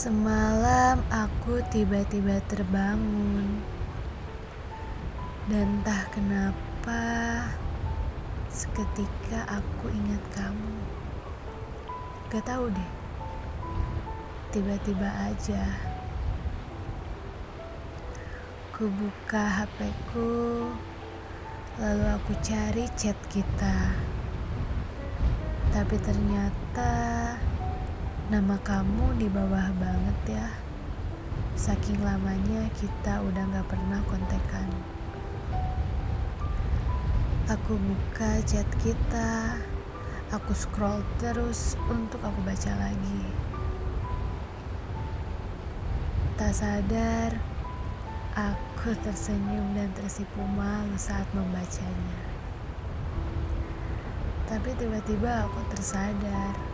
Semalam aku tiba-tiba terbangun dan entah kenapa seketika aku ingat kamu. Gak tahu deh, tiba-tiba aja. Ku buka HP-ku, lalu aku cari chat kita. Tapi ternyata Nama kamu di bawah banget ya. Saking lamanya kita udah gak pernah kontekan. Aku buka chat kita. Aku scroll terus untuk aku baca lagi. Tak sadar, aku tersenyum dan tersipu malu saat membacanya. Tapi tiba-tiba aku tersadar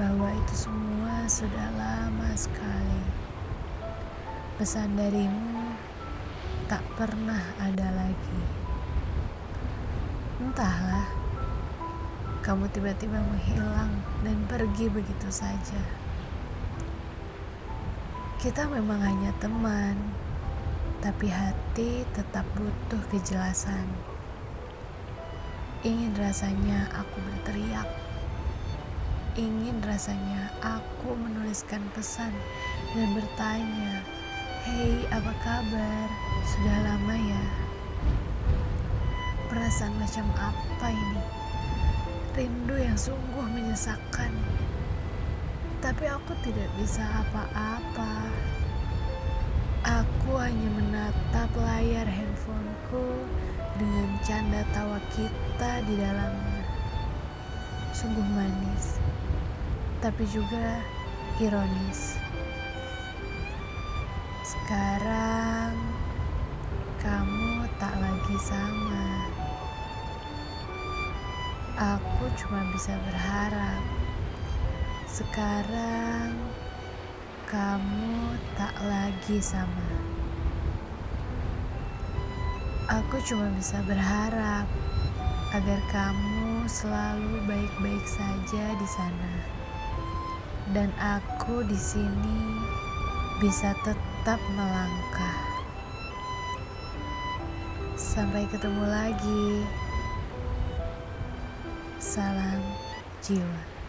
bahwa itu semua sudah lama sekali. Pesan darimu tak pernah ada lagi. Entahlah, kamu tiba-tiba menghilang dan pergi begitu saja. Kita memang hanya teman, tapi hati tetap butuh kejelasan. Ingin rasanya aku berteriak Ingin rasanya aku menuliskan pesan dan bertanya, "Hei, apa kabar? Sudah lama ya?" Perasaan macam apa ini? Rindu yang sungguh menyesakkan. Tapi aku tidak bisa apa-apa. Aku hanya menatap layar handphoneku dengan canda tawa kita di dalamnya. Sungguh manis tapi juga ironis. Sekarang kamu tak lagi sama. Aku cuma bisa berharap sekarang kamu tak lagi sama. Aku cuma bisa berharap agar kamu selalu baik-baik saja di sana dan aku di sini bisa tetap melangkah. Sampai ketemu lagi. Salam jiwa.